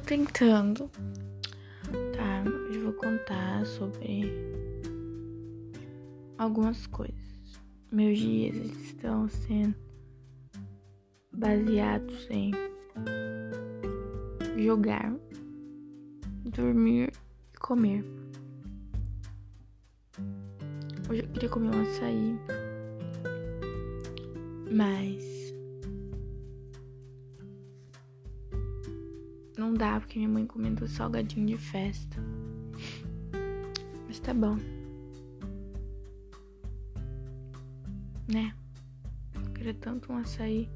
tentando. Tá, hoje eu vou contar sobre algumas coisas. Meus dias estão sendo baseados em jogar, dormir e comer. Hoje eu queria comer um açaí, mas Não dá porque minha mãe encomendou salgadinho de festa. Mas tá bom. Né? Eu queria tanto um açaí.